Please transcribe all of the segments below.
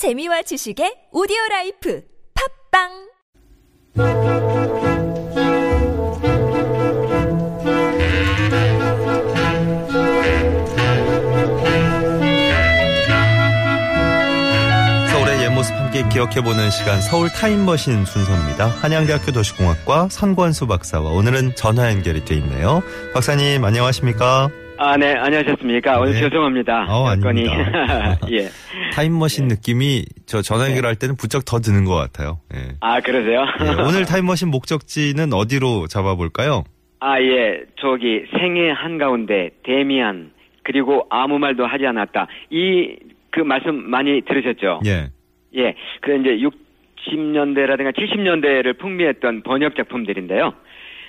재미와 지식의 오디오 라이프 팟빵 서울의 옛 모습 함께 기억해보는 시간 서울 타임머신 순서입니다. 한양대학교 도시공학과 선권수 박사와 오늘은 전화 연결이 돼 있네요. 박사님 안녕하십니까? 아, 네, 안녕하셨습니까? 오늘 네. 죄송합니다. 어. 아닙니다. 예. 타임머신 느낌이 저 전화 네. 연결할 때는 부쩍 더 드는 것 같아요. 예. 아, 그러세요? 예, 오늘 타임머신 목적지는 어디로 잡아볼까요? 아, 예. 저기, 생애 한가운데, 데미안, 그리고 아무 말도 하지 않았다. 이, 그 말씀 많이 들으셨죠? 예. 예. 그 이제 60년대라든가 70년대를 풍미했던 번역 작품들인데요.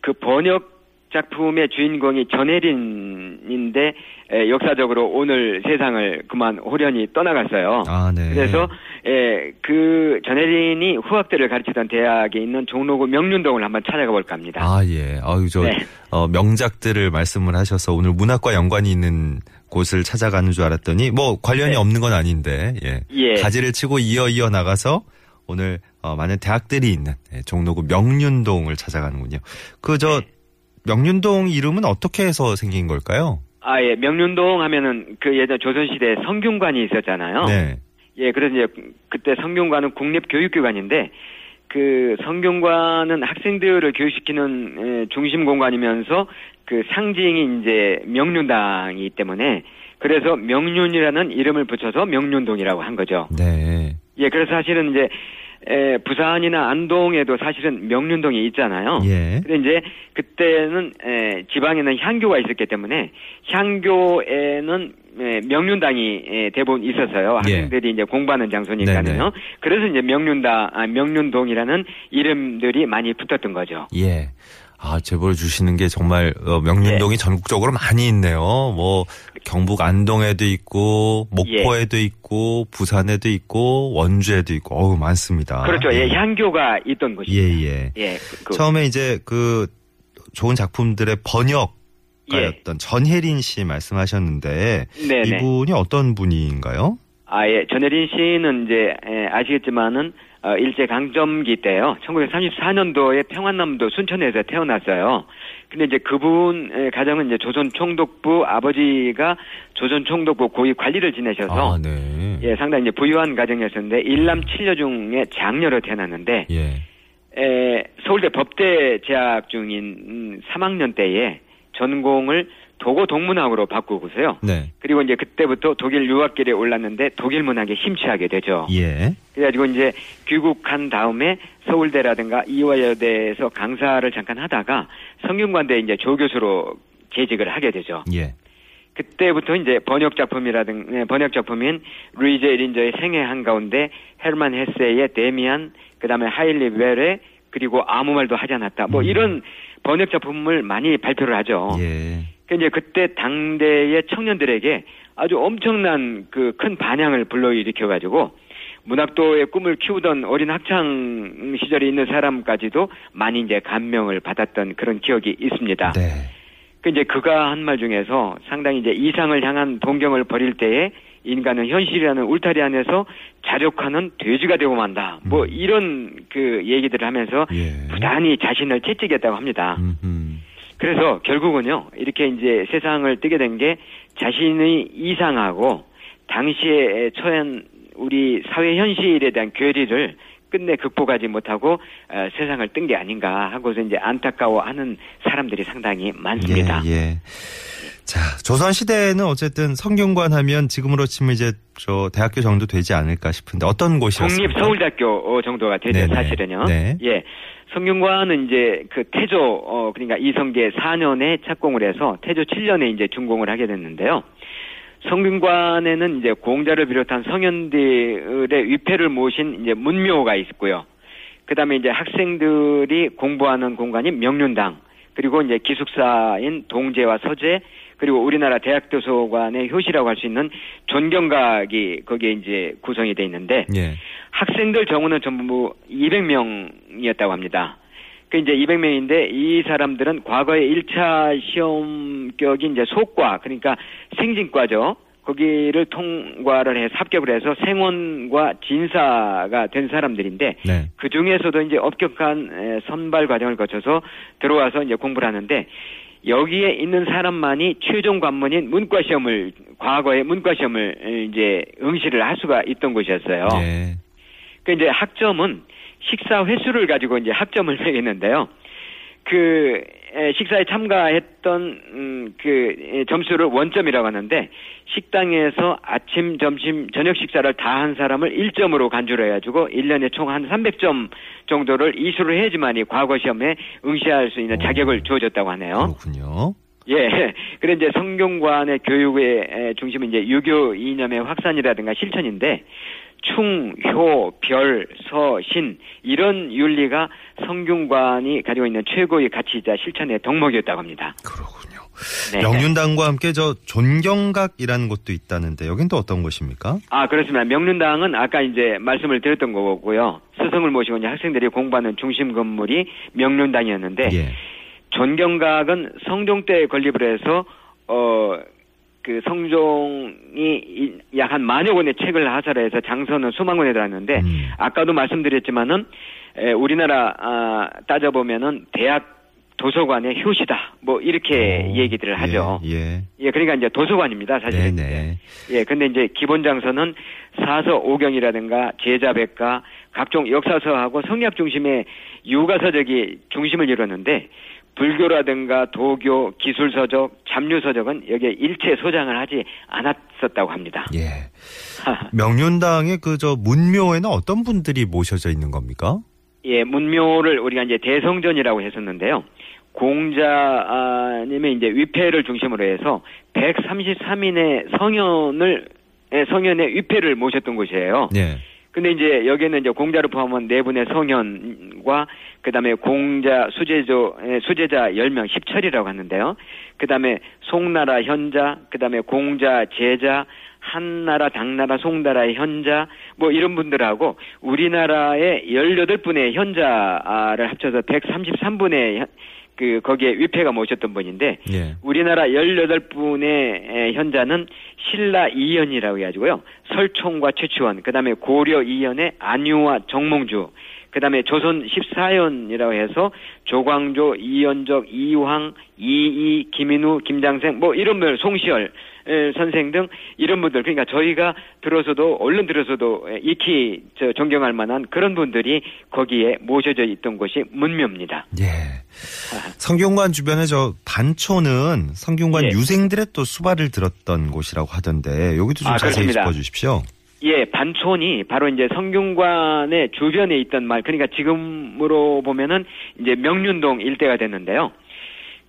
그 번역 작품의 주인공이 전혜린인데 에, 역사적으로 오늘 세상을 그만 호련히 떠나갔어요. 아, 네. 그래서 예, 그 전혜린이 후학들을 가르치던 대학에 있는 종로구 명륜동을 한번 찾아가 볼까 합니다. 아, 예. 아유, 저, 네. 어, 명작들을 말씀을 하셔서 오늘 문학과 연관이 있는 곳을 찾아가는 줄 알았더니 뭐 관련이 네. 없는 건 아닌데, 예. 예. 가지를 치고 이어 이어 나가서 오늘 어, 많은 대학들이 있는 예, 종로구 명륜동을 찾아가는군요. 그, 저, 네. 명륜동 이름은 어떻게 해서 생긴 걸까요? 아, 예, 명륜동 하면은 그 예전 조선시대에 성균관이 있었잖아요. 네. 예, 그래서 이제 그때 성균관은 국립교육기관인데 그 성균관은 학생들을 교육시키는 에, 중심 공간이면서 그 상징이 이제 명륜당이기 때문에 그래서 명륜이라는 이름을 붙여서 명륜동이라고 한 거죠. 네. 예, 그래서 사실은 이제 에, 부산이나 안동에도 사실은 명륜동이 있잖아요. 예. 근데 이제 그때는 에, 지방에는 향교가 있었기 때문에 향교에는 에, 명륜당이 에, 대부분 있었어요. 예. 학생들이 이제 공부하는 장소니까요. 네네. 그래서 이제 명륜당, 아, 명륜동이라는 이름들이 많이 붙었던 거죠. 예. 아, 제보를 주시는 게 정말 어, 명륜동이 전국적으로 많이 있네요. 뭐 경북 안동에도 있고 목포에도 있고 부산에도 있고 원주에도 있고 어우 많습니다. 그렇죠. 예, 향교가 있던 곳이죠. 예, 예. 예, 그, 처음에 이제 그 좋은 작품들의 번역 가였던 예. 전혜린 씨 말씀하셨는데 네네. 이분이 어떤 분인가요? 아, 예. 전혜린 씨는 이제, 에, 아시겠지만은, 어, 일제 강점기 때요. 1934년도에 평안남도 순천에서 태어났어요. 근데 이제 그분, 의 가정은 이제 조선 총독부 아버지가 조선 총독부 고위 관리를 지내셔서, 아, 네. 예, 상당히 이제 부유한 가정이었었는데, 일남 칠녀 중에 장녀로 태어났는데, 예. 에, 서울대 법대 재학 중인 음, 3학년 때에 전공을 도고 동문학으로 바꾸고서요. 네. 그리고 이제 그때부터 독일 유학길에 올랐는데 독일 문학에 심취하게 되죠. 예. 그래가지고 이제 귀국한 다음에 서울대라든가 이화여대에서 강사를 잠깐 하다가 성균관대 이제 조교수로 재직을 하게 되죠. 예. 그때부터 이제 번역 작품이라든 네, 번역 작품인 루이제 이린저의 생애 한가운데 헤르만 헤세의 데미안 그다음에 하일리 벨의 그리고 아무 말도 하지 않았다. 뭐 음. 이런 번역 작품을 많이 발표를 하죠. 예. 그 이제 그때 당대의 청년들에게 아주 엄청난 그 큰 반향을 불러일으켜 가지고 문학도의 꿈을 키우던 어린 학창 시절에 있는 사람까지도 많이 이제 감명을 받았던 그런 기억이 있습니다. 네. 그 이제 그가 한 말 중에서 상당히 이제 이상을 향한 동경을 벌일 때에 인간은 현실이라는 울타리 안에서 자력하는 돼지가 되고 만다. 뭐 음. 이런 그 얘기들을 하면서 예. 부단히 자신을 채찍했다고 합니다. 음흠. 그래서 결국은요, 이렇게 이제 세상을 뜨게 된 게 자신의 이상하고 당시에 처한 우리 사회 현실에 대한 괴리를 끝내 극복하지 못하고 어, 세상을 뜬 게 아닌가 하고서 이제 안타까워하는 사람들이 상당히 많습니다. 예, 예. 자, 조선 시대에는 어쨌든 성균관 하면 지금으로 치면 이제 저 대학교 정도 되지 않을까 싶은데 어떤 곳이었습니까? 국립 서울대학교 어, 정도가 되죠, 네네. 사실은요. 네. 예. 성균관은 이제 그 태조, 어, 그러니까 이성계 4년에 착공을 해서 태조 7년에 이제 준공을 하게 됐는데요. 성균관에는 이제 공자를 비롯한 성현들의 위패를 모신 이제 문묘가 있고요. 그 다음에 이제 학생들이 공부하는 공간이 명륜당, 그리고 이제 기숙사인 동제와 서재, 그리고 우리나라 대학도서관의 효시라고 할 수 있는 존경각이 거기에 이제 구성이 돼 있는데, 예. 학생들 정원은 전부 200명이었다고 합니다. 그 이제 200명인데 이 사람들은 과거에 1차 시험격이 이제 소과 그러니까 생진과죠. 거기를 통과를 해서 합격을 해서 생원과 진사가 된 사람들인데 네. 그 중에서도 이제 엄격한 에, 선발 과정을 거쳐서 들어와서 이제 공부를 하는데 여기에 있는 사람만이 최종 관문인 문과 시험을 과거에 문과 시험을 에, 이제 응시를 할 수가 있던 곳이었어요. 예. 그 이제 학점은 식사 횟수를 가지고 이제 학점을 매겼는데요. 그 에, 식사에 참가했던 음, 그 에, 점수를 원점이라고 하는데 식당에서 아침, 점심, 저녁 식사를 다 한 사람을 1점으로 간주를 해가지고 1년에 총 한 300점 정도를 이수를 해야지만이 과거 시험에 응시할 수 있는 오. 자격을 주어졌다고 하네요. 그렇군요. 예. 그래 이제 성균관의 교육의 에, 중심은 이제 유교 이념의 확산이라든가 실천인데 충, 효, 별, 서, 신 이런 윤리가 성균관이 가지고 있는 최고의 가치이자 실천의 덕목이었다고 합니다. 그렇군요. 네. 명륜당과 함께 저 존경각이라는 곳도 있다는데 여긴 또 어떤 곳입니까? 아 그렇습니다. 명륜당은 아까 이제 말씀을 드렸던 거고요. 스승을 모시고 이제 학생들이 공부하는 중심 건물이 명륜당이었는데 예. 존경각은 성종 때 건립을 해서 어. 그 성종이 약 한 만여 권의 책을 하사해서 장서는 수만 권에 달았는데 음. 아까도 말씀드렸지만은 에, 우리나라 아, 따져보면은 대학 도서관의 효시다 뭐 이렇게 오, 얘기들을 하죠. 예. 예. 예, 그러니까 이제 도서관입니다, 사실은. 네네. 예, 근데 이제 기본 장서는 사서 오경이라든가 제자백과 각종 역사서하고 성리학 중심의 유가서적이 중심을 이뤘는데 불교라든가 도교, 기술서적, 잡류서적은 여기에 일체 소장을 하지 않았었다고 합니다. 예. 명륜당의 그 저 문묘에는 어떤 분들이 모셔져 있는 겁니까? 예, 문묘를 우리가 이제 대성전이라고 했었는데요. 공자님의 이제 위패를 중심으로 해서 133인의 성현을 예, 성현의 위패를 모셨던 곳이에요. 예. 근데 이제 여기에는 이제 공자를 포함한 네 분의 성현과 그다음에 공자 수제조 에, 수제자 10명 10철이라고 하는데요. 그다음에 송나라 현자, 그다음에 공자 제자, 한나라 당나라 송나라의 현자 뭐 이런 분들하고 우리나라의 18분의 현자를 합쳐서 133분의 그 거기에 위패가 모셨던 분인데 예. 우리나라 18분의 현자는 신라 이연이라고 해가지고요. 설총과 최치원, 그 다음에 고려 이연의 안유와 정몽주, 그 다음에 조선 14연이라고 해서 조광조, 이연적, 이황, 이이, 김인우, 김장생, 뭐 이런 분, 송시열 에, 선생 등 이런 분들, 그러니까 저희가 들어서도, 얼른 들어서도 에, 익히 저 존경할 만한 그런 분들이 거기에 모셔져 있던 곳이 문묘입니다. 예. 성균관 주변에 저 반초는 성균관 예. 유생들의 또 수발을 들었던 곳이라고 하던데 여기도 좀 아, 자세히 그렇습니다. 짚어주십시오. 예, 반촌이 바로 이제 성균관의 주변에 있던 말, 그러니까 지금으로 보면은 이제 명륜동 일대가 됐는데요.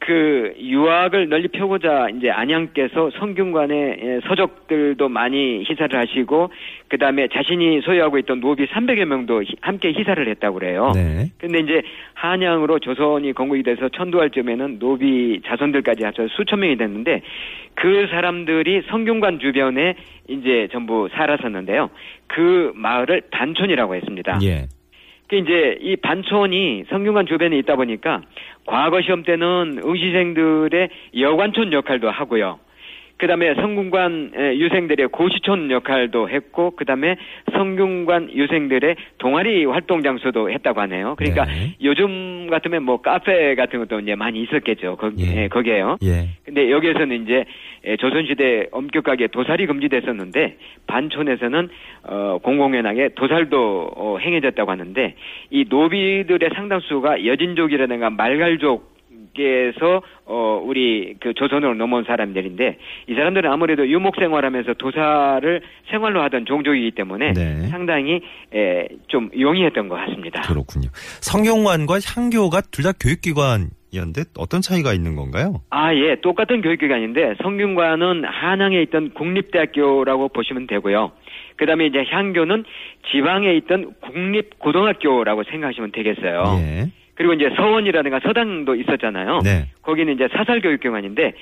그 유학을 널리 펴고자 이제 안양께서 성균관의 예, 서적들도 많이 희사를 하시고 그 다음에 자신이 소유하고 있던 노비 300여 명도 히- 함께 희사를 했다고 그래요. 네. 근데 이제 한양으로 조선이 건국이 돼서 천도할 쯤에는 노비 자손들까지 합쳐서 수천 명이 됐는데 그 사람들이 성균관 주변에 이제 전부 살았었는데요. 그 마을을 반촌이라고 했습니다. 예. 그 이제 이 반촌이 성균관 주변에 있다 보니까 과거 시험 때는 응시생들의 여관촌 역할도 하고요. 그다음에 성균관 에, 유생들의 고시촌 역할도 했고 그다음에 성균관 유생들의 동아리 활동 장소도 했다고 하네요. 그러니까 네. 요즘 같으면 뭐 카페 같은 것도 이제 많이 있었겠죠. 거기 예. 예, 거기에요. 예. 근데 여기에서는 이제 에, 조선시대 엄격하게 도살이 금지됐었는데 반촌에서는 어, 공공연하게 도살도 어, 행해졌다고 하는데 이 노비들의 상당수가 여진족이라든가 말갈족 에서 어, 우리 그 조선으로 넘어온 사람들인데 이 사람들은 아무래도 유목 생활하면서 도살을 생활로 하던 종족이기 때문에 네. 상당히 에, 좀 용이했던 것 같습니다. 그렇군요. 성균관과 향교가 둘 다 교육기관 이었는데 어떤 차이가 있는 건가요? 아, 예. 똑같은 교육기관인데 성균관은 한양에 있던 국립대학교라고 보시면 되고요. 그 다음에 이제 향교는 지방에 있던 국립고등학교라고 생각하시면 되겠어요. 예. 그리고 이제 서원이라든가 서당도 있었잖아요. 네. 거기는 이제 사설 교육기관인데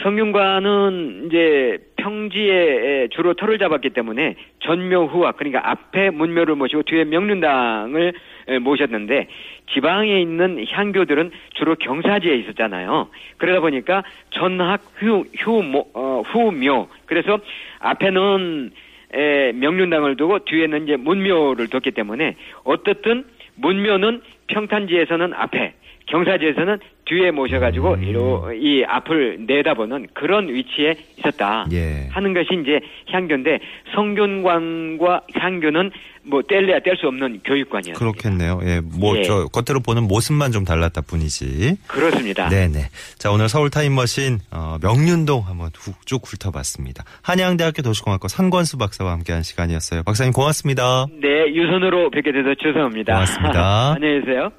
성균관은 이제 평지에 주로 터를 잡았기 때문에 전묘 후와 그러니까 앞에 문묘를 모시고 뒤에 명륜당을 모셨는데 지방에 있는 향교들은 주로 경사지에 있었잖아요. 그러다 보니까 전학 후, 후, 어, 후묘. 그래서 앞에는 에, 명륜당을 두고 뒤에는 이제 문묘를 뒀기 때문에 어떻든 문묘는 평탄지에서는 앞에 경사지에서는 뒤에 모셔가지고 음. 이로 이 앞을 내다보는 그런 위치에 있었다 예. 하는 것이 이제 향교인데 성균관과 향교는 뭐 뗄래야 뗄 수 없는 교육관이었습니다. 그렇겠네요. 예, 뭐 예. 저 겉으로 보는 모습만 좀 달랐다 뿐이지. 그렇습니다. 네네. 자 오늘 서울 타임머신 어, 명륜동 한번 훅쭉 훑어봤습니다. 한양대학교 도시공학과 상권수 박사와 함께한 시간이었어요. 박사님 고맙습니다. 네, 유선으로 뵙게 돼서 죄송합니다. 고맙습니다. 안녕히 계세요.